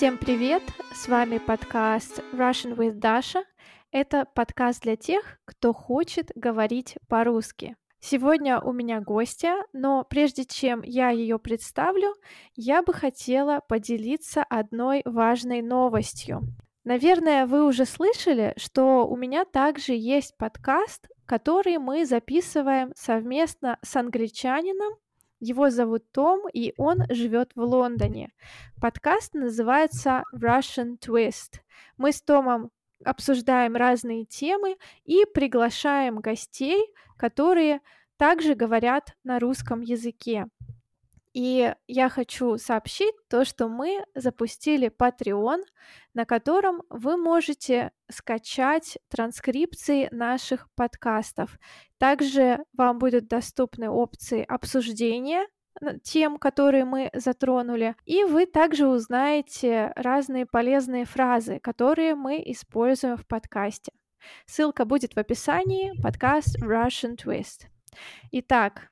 Всем привет! С вами подкаст Russian with Dasha. Это подкаст для тех, кто хочет говорить по-русски. Сегодня у меня гостья, но прежде чем я ее представлю, я бы хотела поделиться одной важной новостью. Наверное, вы уже слышали, что у меня также есть подкаст, который мы записываем совместно с англичанином. Его зовут Том, и он живет в Лондоне. Подкаст называется Russian Twist. Мы с Томом обсуждаем разные темы и приглашаем гостей, которые также говорят на русском языке. И я хочу сообщить то, что мы запустили Patreon, на котором вы можете скачать транскрипции наших подкастов. Также вам будут доступны опции обсуждения тем, которые мы затронули, и вы также узнаете разные полезные фразы, которые мы используем в подкасте. Ссылка будет в описании, подкаст Russian Twist. Итак,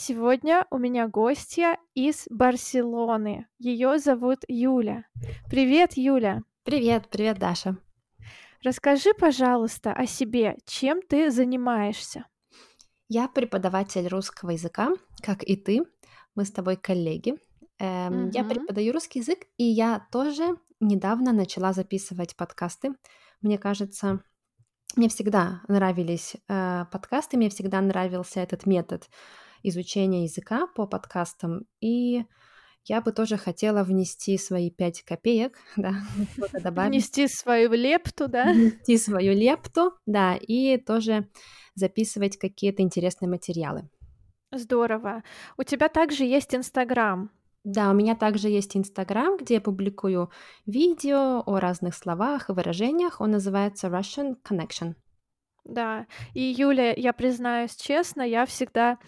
Сегодня у меня гостья из Барселоны. Ее зовут Юля. Привет, Юля. Привет, привет, Даша. Расскажи, пожалуйста, о себе. Чем ты занимаешься? Я преподаватель русского языка, как и ты. Мы с тобой коллеги. Эм, угу. Я преподаю русский язык, и я тоже недавно начала записывать подкасты. Мне кажется, мне всегда нравились э, подкасты, мне всегда нравился этот метод изучения языка по подкастам, и я бы тоже хотела внести свои пять копеек, да, добавить. Внести свою лепту, да? Внести свою лепту, да, и тоже записывать какие-то интересные материалы. Здорово. У тебя также есть Инстаграм. Да, у меня также есть Инстаграм, где я публикую видео о разных словах и выражениях. Он называется Russian Connection. Да, и Юля, я признаюсь честно, я всегда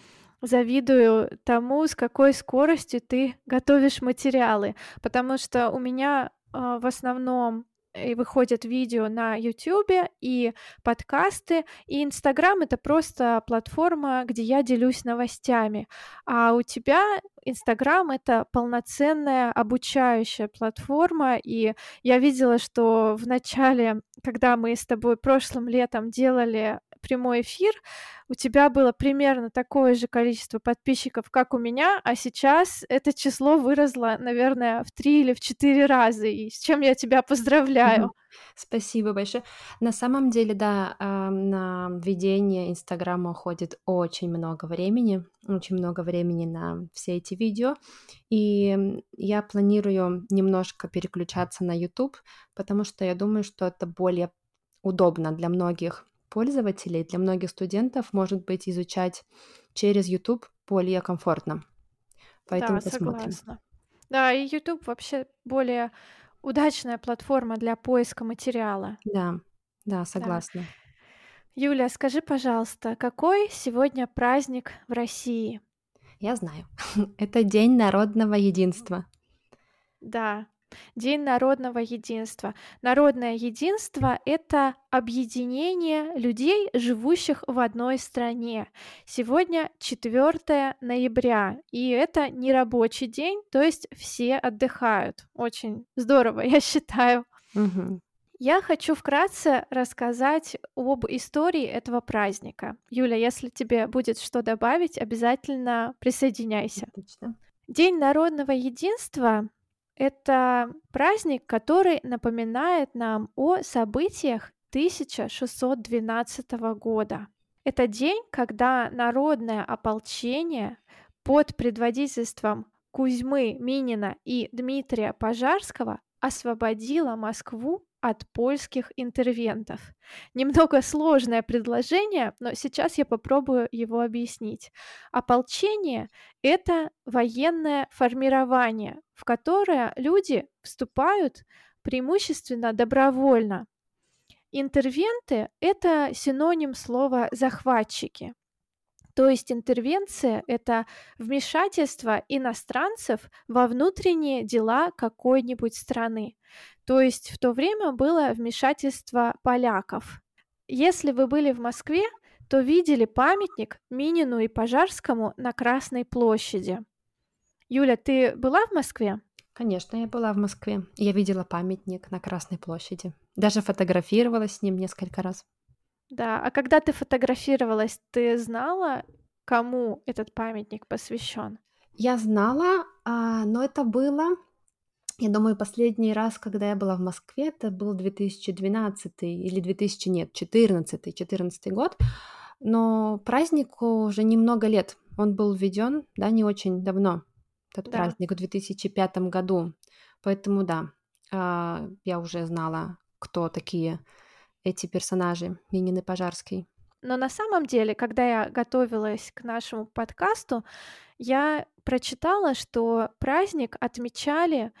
завидую тому, с какой скоростью ты готовишь материалы, потому что у меня э, в основном и выходят видео на YouTube и подкасты, и Инстаграм это просто платформа, где я делюсь новостями. А у тебя Инстаграм это полноценная обучающая платформа, и я видела, что в начале, когда мы с тобой прошлым летом делали прямой эфир, у тебя было примерно такое же количество подписчиков, как у меня, а сейчас это число выросло, наверное, в три или в четыре раза, и с чем я тебя поздравляю. Спасибо большое. На самом деле, да, на ведение Инстаграма уходит очень много времени, очень много времени на все эти видео, и я планирую немножко переключаться на YouTube, потому что я думаю, что это более удобно для многих пользователей, для многих студентов, может быть, изучать через YouTube более комфортно. Поэтому да, посмотрим. Согласна. Да, и YouTube вообще более удачная платформа для поиска материала. Да, да, согласна. Да. Юля, скажи, пожалуйста, какой сегодня праздник в России? Я знаю. Это День народного единства. Да, День народного единства. Народное единство — это объединение людей, живущих в одной стране. Сегодня 4 ноября, и это не рабочий день, то есть все отдыхают. Очень здорово, я считаю. Угу. Я хочу вкратце рассказать об истории этого праздника. Юля, если тебе будет что добавить, обязательно присоединяйся. Отлично. День народного единства это праздник, который напоминает нам о событиях 1612 года. Это день, когда народное ополчение под предводительством Кузьмы Минина и Дмитрия Пожарского освободило Москву от польских интервентов. Немного сложное предложение, но сейчас я попробую его объяснить. Ополчение — это военное формирование, в которое люди вступают преимущественно добровольно. Интервенты — это синоним слова «захватчики». То есть интервенция — это вмешательство иностранцев во внутренние дела какой-нибудь страны. То есть в то время было вмешательство поляков. Если вы были в Москве, то видели памятник Минину и Пожарскому на Красной площади. Юля, ты была в Москве? Конечно, я была в Москве. Я видела памятник на Красной площади. Даже фотографировалась с ним несколько раз. Да, а когда ты фотографировалась, ты знала, кому этот памятник посвящен? Я знала, а, но это было, я думаю, последний раз, когда я была в Москве, это был 2012 или 2000, нет, 14, 14 год. Но празднику уже немного лет. Он был введен, да, не очень давно этот Да. праздник в 2005 году. Поэтому да, а, я уже знала, кто такие эти персонажи, Минин и Пожарский. Но на самом деле, когда я готовилась к нашему подкасту, я прочитала, что праздник отмечали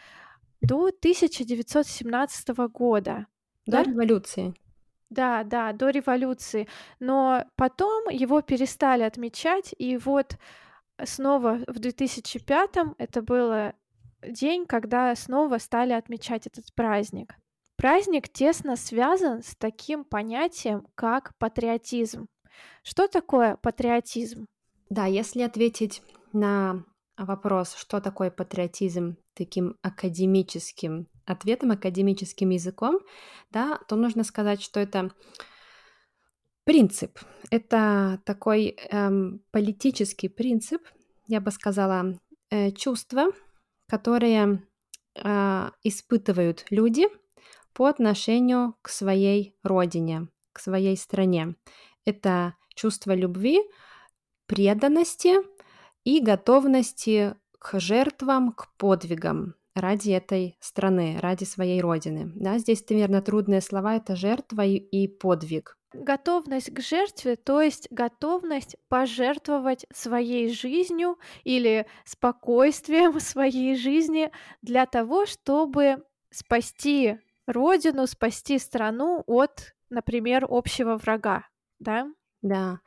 до 1917 года. До Да? революции. Да, да, до революции. Но потом его перестали отмечать, и вот снова в 2005 это было день, когда снова стали отмечать этот праздник. Праздник тесно связан с таким понятием, как патриотизм. Что такое патриотизм? Да, если ответить на вопрос, что такое патриотизм, таким академическим ответом, академическим языком, да, то нужно сказать, что это принцип. Это такой эм, политический принцип, я бы сказала, э, чувства, которые э, испытывают люди по отношению к своей родине, к своей стране. Это чувство любви, преданности и готовности к жертвам, к подвигам ради этой страны, ради своей родины. Да, здесь, наверное, трудные слова — это жертва и, и подвиг. Готовность к жертве, то есть готовность пожертвовать своей жизнью или спокойствием своей жизни для того, чтобы спасти родину, спасти страну от, например, общего врага, да? Да.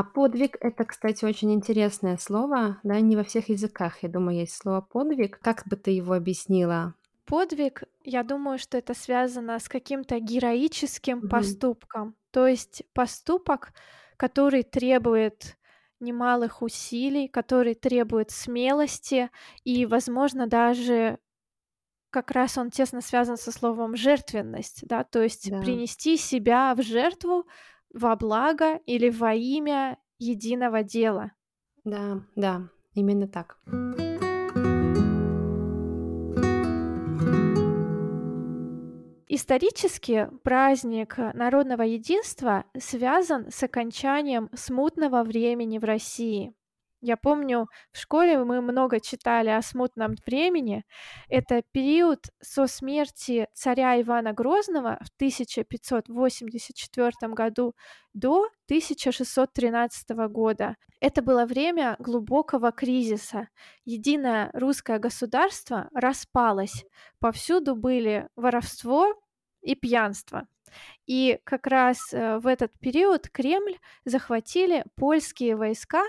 А подвиг — это, кстати, очень интересное слово, да, не во всех языках, я думаю, есть слово подвиг. Как бы ты его объяснила? Подвиг, я думаю, что это связано с каким-то героическим Мгм. поступком, то есть поступок, который требует немалых усилий, который требует смелости и, возможно, даже как раз он тесно связан со словом жертвенность, да, то есть Да. принести себя в жертву во благо или во имя единого дела. Да, да, именно так. Исторически праздник народного единства связан с окончанием смутного времени в России. Я помню, в школе мы много читали о смутном времени. Это период со смерти царя Ивана Грозного в 1584 году до 1613 года. Это было время глубокого кризиса. Единое русское государство распалось. Повсюду были воровство и пьянство. И как раз э, в этот период Кремль захватили польские войска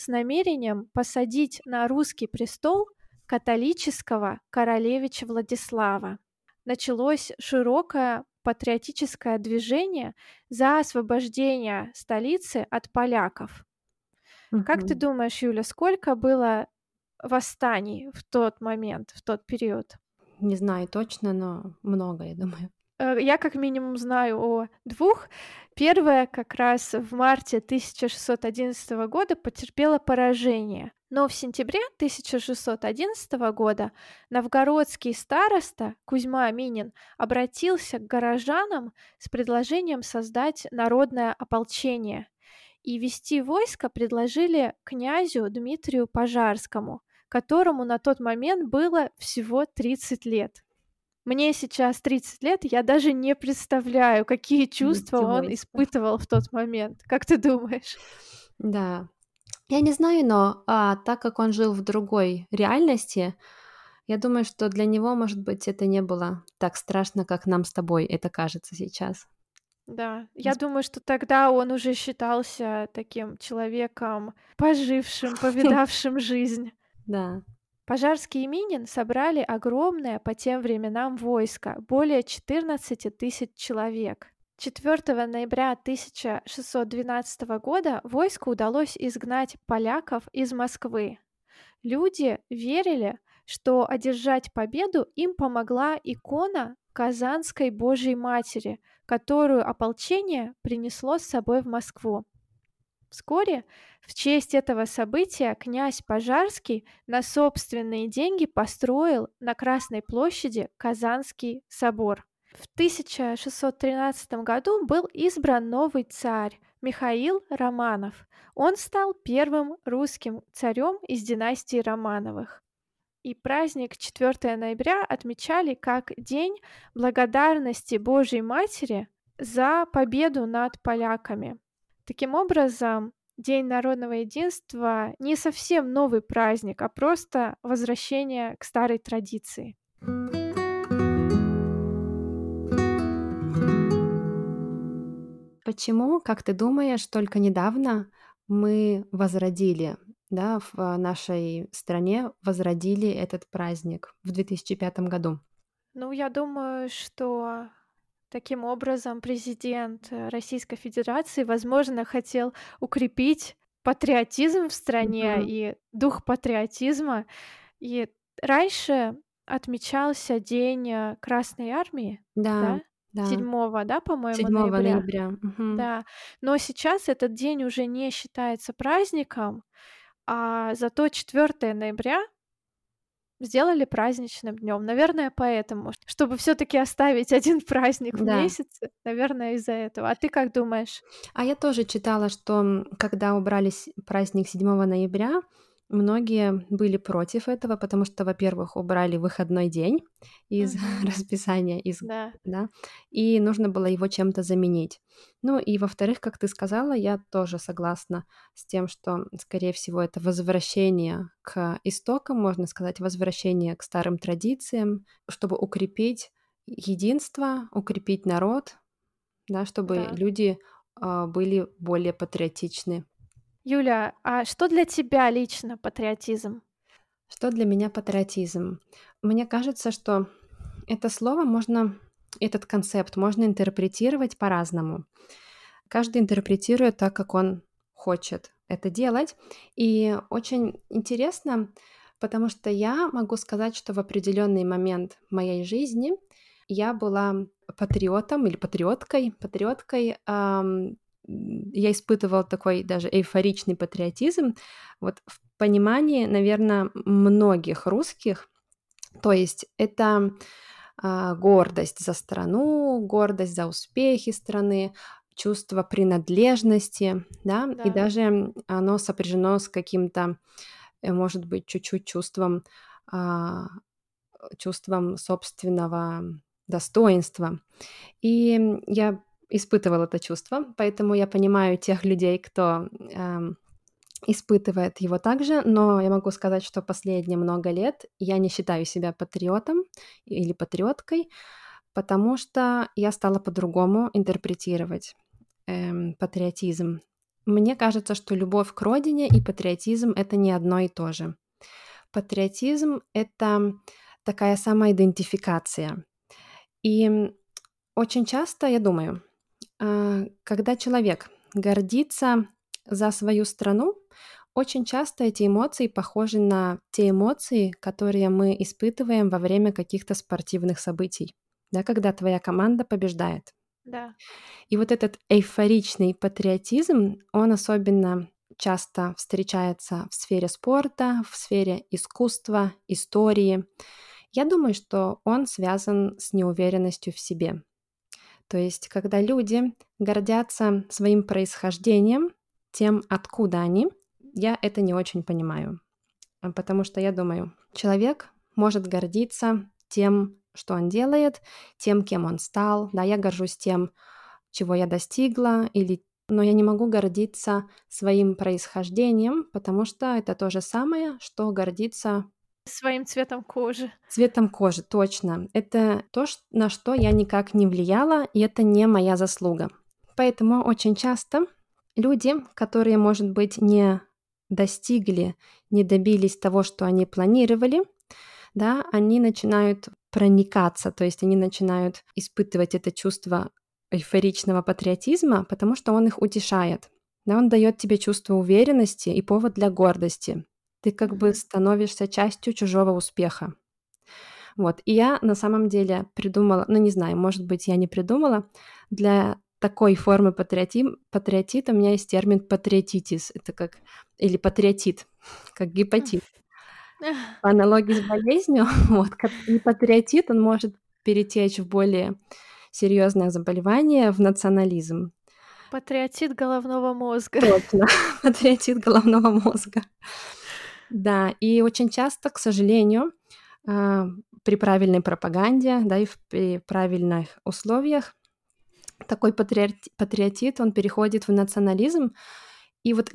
с намерением посадить на русский престол католического королевича Владислава. Началось широкое патриотическое движение за освобождение столицы от поляков. Как ты думаешь, Юля, сколько было восстаний в тот момент, в тот период? Не знаю точно, но много, я думаю. Э, Я как минимум знаю о двух. Первая как раз в марте 1611 года потерпела поражение. Но в сентябре 1611 года новгородский староста Кузьма Минин обратился к горожанам с предложением создать народное ополчение. И вести войско предложили князю Дмитрию Пожарскому, которому на тот момент было всего 30 лет. Мне сейчас 30 лет, я даже не представляю, какие чувства Вести он испытывал в тот момент. Как ты думаешь? Да. Я не знаю, но а, так как он жил в другой реальности, я думаю, что для него, может быть, это не было так страшно, как нам с тобой это кажется сейчас. Да, я думаю, что тогда он уже считался таким человеком, пожившим, повидавшим жизнь. Да. Пожарский и Минин собрали огромное по тем временам войско, более 14 тысяч человек. 4 ноября 1612 года войску удалось изгнать поляков из Москвы. Люди верили, что одержать победу им помогла икона Казанской Божьей Матери, которую ополчение принесло с собой в Москву. Вскоре в честь этого события князь Пожарский на собственные деньги построил на Красной площади Казанский собор. В 1613 году был избран новый царь Михаил Романов. Он стал первым русским царем из династии Романовых. И праздник 4 ноября отмечали как День благодарности Божьей Матери за победу над поляками. Таким образом, День народного единства не совсем новый праздник, а просто возвращение к старой традиции. Почему, как ты думаешь, только недавно мы возродили, да, в нашей стране возродили этот праздник в 2005 году? Ну, я думаю, что таким образом президент Российской Федерации, возможно, хотел укрепить патриотизм в стране Мгм. и дух патриотизма. И раньше отмечался День э, Красной Армии, Да, да? да. 7, да, по-моему, 7 ноября. ноября. Мгм. Да. Но сейчас этот день уже не считается праздником, а зато 4 ноября сделали праздничным днем. Наверное, поэтому, чтобы все таки оставить один праздник в Да. месяце, наверное, из-за этого. А ты как думаешь? А я тоже читала, что когда убрали с- праздник 7 ноября, многие были против этого, потому что, во-первых, убрали выходной день из Мгм. расписания, из, Да. да, и нужно было его чем-то заменить. Ну и, во-вторых, как ты сказала, я тоже согласна с тем, что, скорее всего, это возвращение к истокам, можно сказать, возвращение к старым традициям, чтобы укрепить единство, укрепить народ, да, чтобы Да. люди а, были более патриотичны. Юля, а что для тебя лично патриотизм? Что для меня патриотизм? Мне кажется, что это слово можно, этот концепт можно интерпретировать по-разному. Каждый интерпретирует так, как он хочет это делать. И очень интересно, потому что я могу сказать, что в определенный момент моей жизни я была патриотом или патриоткой, патриоткой. ам, м, я испытывала такой даже эйфоричный патриотизм. Вот в понимании, наверное, многих русских. То есть это а, гордость за страну, гордость за успехи страны, чувство принадлежности, да, и Да. даже м, оно сопряжено с каким-то, э, может быть, чуть-чуть чувством, а, чувством собственного достоинства. И я испытывала это чувство, поэтому я понимаю тех людей, кто эм, испытывает его также, но я могу сказать, что последние много лет я не считаю себя патриотом или патриоткой, потому что я стала по-другому интерпретировать эм, патриотизм. Мне кажется, что любовь к родине и патриотизм это не одно и то же. Патриотизм это такая самоидентификация. И очень часто, я думаю, когда человек гордится за свою страну, очень часто эти эмоции похожи на те эмоции, которые мы испытываем во время каких-то спортивных событий, да, когда твоя команда побеждает. Да. И вот этот эйфоричный патриотизм, он особенно часто встречается в сфере спорта, в сфере искусства, истории. Я думаю, что он связан с неуверенностью в себе. То есть, когда люди гордятся своим происхождением, тем, откуда они, я это не очень понимаю. А, Потому что я думаю, человек может гордиться тем, что он делает, тем, кем он стал. Да, я горжусь тем, чего я достигла, или... но я не могу гордиться своим происхождением, потому что это то же самое, что гордиться Своим цветом кожи. цветом кожи, точно. Это то, на что я никак не влияла, и это не моя заслуга. Поэтому очень часто люди, которые, может быть, не достигли, не добились того, что они планировали, да, они начинают проникаться, то есть они начинают испытывать это чувство эйфоричного патриотизма, потому что он их утешает. Да, он дает тебе чувство уверенности и повод для гордости. Ты как бы становишься частью чужого успеха. Вот. И я на самом деле придумала, ну не знаю, может быть, я не придумала, для такой формы патриоти... патриотита у меня есть термин патриотитис. Это как... Или патриотит, как гепатит. По аналогии с болезнью, вот, и патриотит, он может перетечь в более серьезное заболевание, в национализм. Патриотит головного мозга. Точно, патриотит головного мозга. Да, и очень часто, к сожалению, а, при правильной пропаганде, да, и в, при правильных условиях такой патриоти- патриотит, он переходит в национализм. И вот,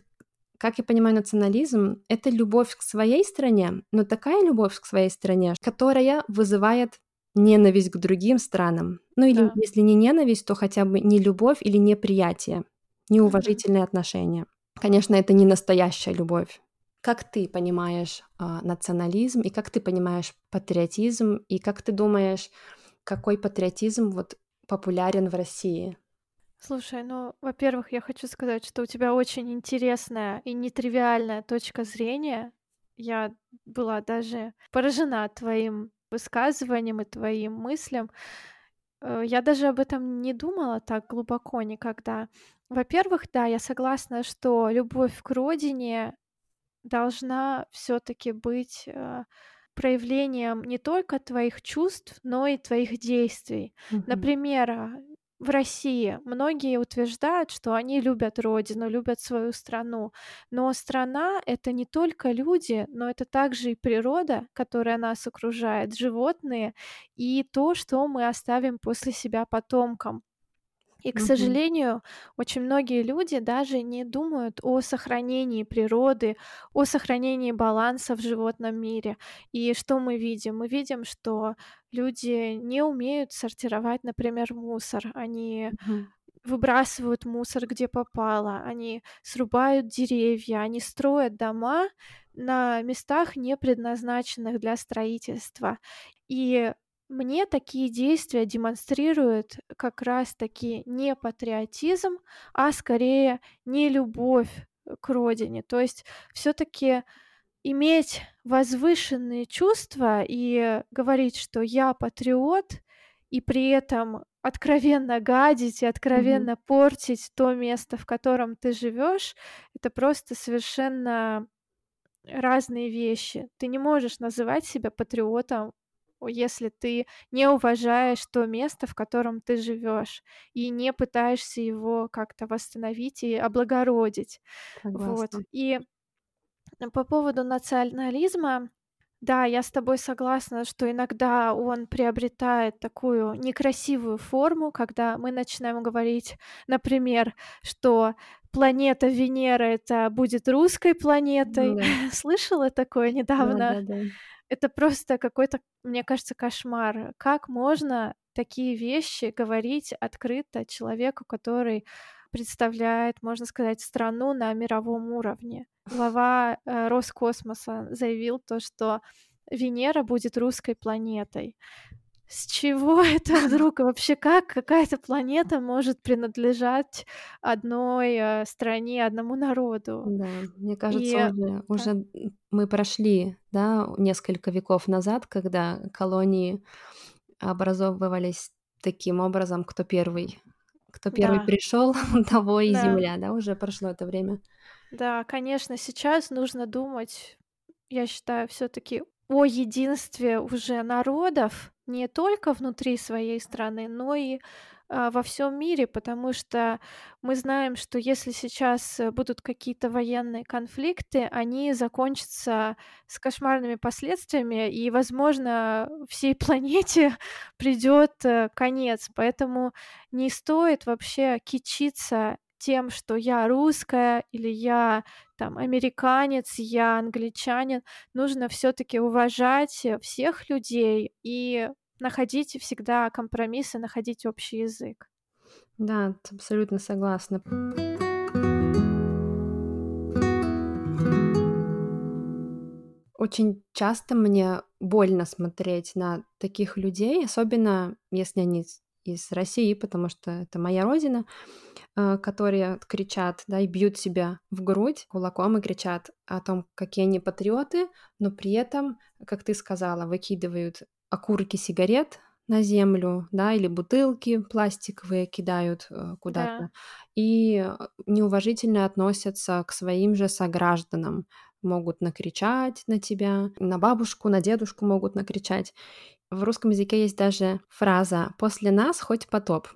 как я понимаю, национализм — это любовь к своей стране, но такая любовь к своей стране, которая вызывает ненависть к другим странам. Ну или, да. если не ненависть, то хотя бы не любовь или неприятие, неуважительные mm-hmm. отношения. Конечно, это не настоящая любовь. Как ты понимаешь э, национализм и как ты понимаешь патриотизм и как ты думаешь, какой патриотизм вот популярен в России? Слушай, ну, во-первых, я хочу сказать, что у тебя очень интересная и нетривиальная точка зрения. Я была даже поражена твоим высказываниям и твоим мыслям. Э, я даже об этом не думала так глубоко никогда. Во-первых, да, я согласна, что любовь к родине должна все-таки быть э, проявлением не только твоих чувств, но и твоих действий. Угу. Например, а, в России многие утверждают, что они любят родину, любят свою страну. Но страна — это не только люди, но это также и природа, которая нас окружает, животные и то, что мы оставим после себя потомкам. И, к сожалению, очень многие люди даже не думают о сохранении природы, о сохранении баланса в животном мире. И что мы видим? Мы видим, что люди не умеют сортировать, например, мусор. Они Мгм. выбрасывают мусор где попало, они срубают деревья, они строят дома на местах, не предназначенных для строительства. И мне такие действия демонстрируют как раз-таки не патриотизм, а скорее не любовь к родине. То есть все-таки иметь возвышенные чувства и говорить, что я патриот, и при этом откровенно гадить и откровенно mm-hmm. портить то место, в котором ты живешь, это просто совершенно разные вещи. Ты не можешь называть себя патриотом если ты не уважаешь то место, в котором ты живешь, и не пытаешься его как-то восстановить и облагородить. Вот. И по поводу национализма, да, я с тобой согласна, что иногда он приобретает такую некрасивую форму, когда мы начинаем говорить, например, что планета Венера это будет русской планетой. Да. Слышала такое недавно? Да, да, да. Это просто какой-то, мне кажется, кошмар. Как можно такие вещи говорить открыто человеку, который представляет, можно сказать, страну на мировом уровне? Глава э, Роскосмоса заявил то, что Венера будет русской планетой. С чего это вдруг? Вообще как какая-то планета может принадлежать одной э, стране, одному народу? Да, мне кажется, И... уже, уже мы прошли, да, несколько веков назад, когда колонии образовывались таким образом, кто первый, кто первый да. пришел, того и да. земля, да, уже прошло это время. Да, конечно, сейчас нужно думать, я считаю, все-таки о единстве уже народов не только внутри своей страны, но и а, во всем мире, потому что мы знаем, что если сейчас э, будут какие-то военные конфликты, они закончатся с кошмарными последствиями, и, возможно, всей планете придет э, конец. Поэтому не стоит вообще кичиться тем, что я русская или я там американец, я англичанин, нужно все-таки уважать всех людей и находить всегда компромиссы, находить общий язык. Да, абсолютно согласна. Очень часто мне больно смотреть на таких людей, особенно если они из России, потому что это моя родина, э, которые кричат, да, и бьют себя в грудь кулаком и кричат о том, какие они патриоты, но при этом, как ты сказала, выкидывают окурки сигарет на землю, да, или бутылки пластиковые кидают э, куда-то, Да. и неуважительно относятся к своим же согражданам, могут накричать на тебя, на бабушку, на дедушку могут накричать. В русском языке есть даже фраза «после нас хоть потоп».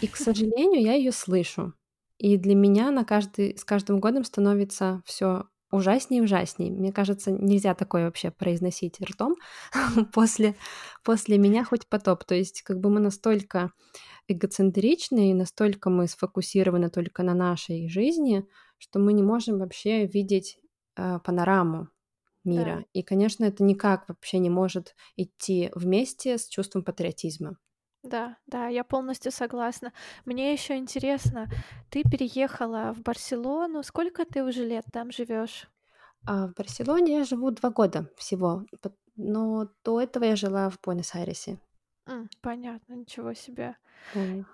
И, к сожалению, я ее слышу. И для меня на каждый, с каждым годом становится все ужаснее и ужаснее. Мне кажется, нельзя такое вообще произносить ртом после, после меня хоть потоп. То есть как бы мы настолько эгоцентричны и настолько мы сфокусированы только на нашей жизни, что мы не можем вообще видеть э, панораму мира. Да. И, конечно, это никак вообще не может идти вместе с чувством патриотизма. Да, да, я полностью согласна. Мне еще интересно, ты переехала в Барселону. Сколько ты уже лет там живешь? А в Барселоне я живу два года всего, но до этого я жила в Буэнос-Айресе. Понятно, ничего себе.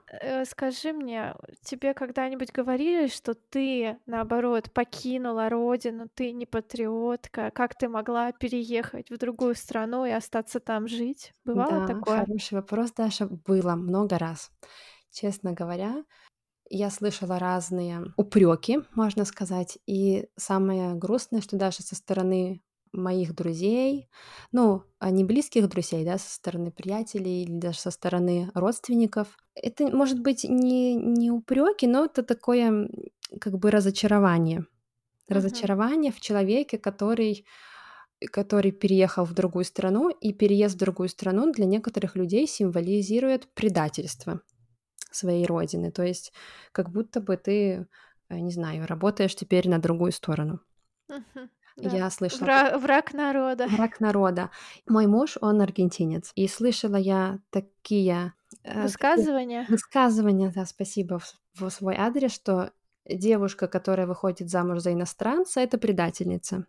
Э, скажи мне, тебе когда-нибудь говорили, что ты, наоборот, покинула родину, ты не патриотка? Как ты могла переехать в другую страну и остаться там жить? Бывало Да, такое? хороший вопрос, Даша. Было много раз. Честно говоря, я слышала разные упреки, можно сказать. И самое грустное, что даже со стороны моих друзей, ну, а не близких друзей, да, со стороны приятелей или даже со стороны родственников, это может быть не, не упреки, но это такое как бы разочарование. Разочарование в человеке, который который переехал в другую страну, и переезд в другую страну для некоторых людей символизирует предательство своей родины. То есть как будто бы ты, э, не знаю, работаешь теперь на другую сторону. Мгм. Да. Я слышала Вра- враг народа. враг народа. Мой муж, он аргентинец, и слышала я такие, э, такие Высказывание? высказывания, да, спасибо, в, в свой адрес, что девушка, которая выходит замуж за иностранца, это предательница.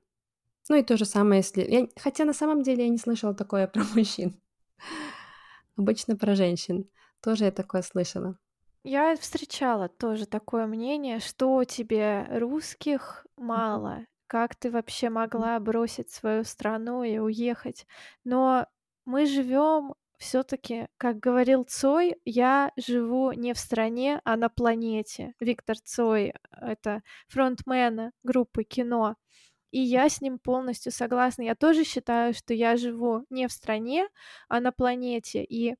Ну и то же самое, если... я- Хотя на самом деле я не слышала такое про мужчин. Обычно про женщин. Тоже я такое слышала. Я встречала тоже такое мнение, что тебе русских мало, как ты вообще могла бросить свою страну и уехать. Но мы живем все-таки, как говорил Цой, я живу не в стране, а на планете. Виктор Цой, это фронтмен группы кино. И я с ним полностью согласна. Я тоже считаю, что я живу не в стране, а на планете. И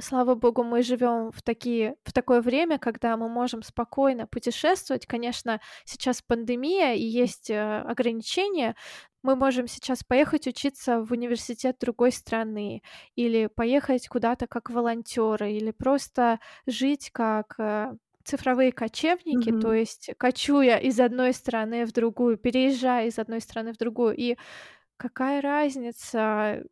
Слава богу, мы живем в такие в такое время, когда мы можем спокойно путешествовать. Конечно, сейчас пандемия и есть, э, ограничения. Мы можем сейчас поехать учиться в университет другой страны или поехать куда-то как волонтёры, или просто жить как, э, цифровые кочевники, то Мгм. есть кочуя из одной страны в другую, переезжая из одной страны в другую. И какая разница,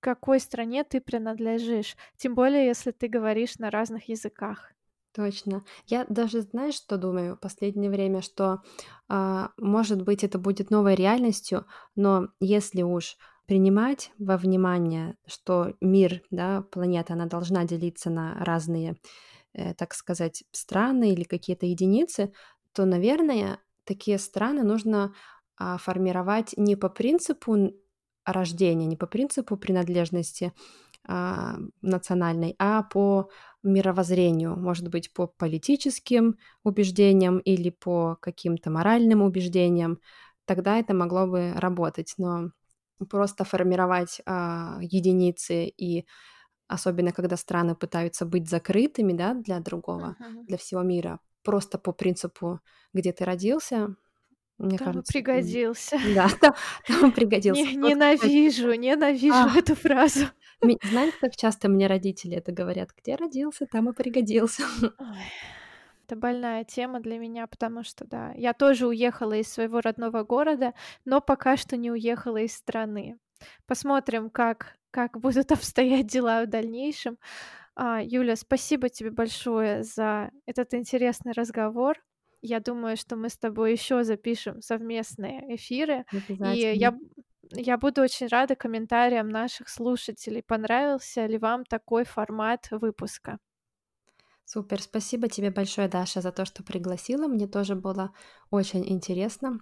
какой стране ты принадлежишь, тем более, если ты говоришь на разных языках. Точно. Я даже, знаешь, что думаю в последнее время, что, а, может быть, это будет новой реальностью, но если уж принимать во внимание, что мир, да, планета, она должна делиться на разные, э, так сказать, страны или какие-то единицы, то, наверное, такие страны нужно, а, формировать не по принципу рождения, не по принципу принадлежности, а, национальной, а по мировоззрению, может быть, по политическим убеждениям или по каким-то моральным убеждениям, тогда это могло бы работать. Но просто формировать а, единицы и особенно когда страны пытаются быть закрытыми, да, для другого, Мгм. для всего мира, просто по принципу, где ты родился, мне Там кажется, пригодился. да, там, там пригодился. Не Вот, кстати, ненавижу, ненавижу а, эту фразу. знаешь, как часто мне родители это говорят, где родился, там и пригодился. Ой, это больная тема для меня, потому что, да, я тоже уехала из своего родного города, но пока что не уехала из страны. Посмотрим, как как будут обстоять дела в дальнейшем. А, Юля, спасибо тебе большое за этот интересный разговор. Я думаю, что мы с тобой еще запишем совместные эфиры. И я, я буду очень рада комментариям наших слушателей. Понравился ли вам такой формат выпуска? Супер, спасибо тебе большое, Даша, за то, что пригласила. Мне тоже было очень интересно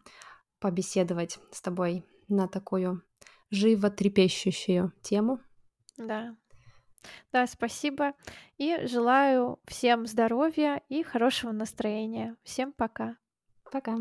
побеседовать с тобой на такую животрепещущую тему. Да. Да, спасибо. И желаю всем здоровья и хорошего настроения. Всем пока. Пока.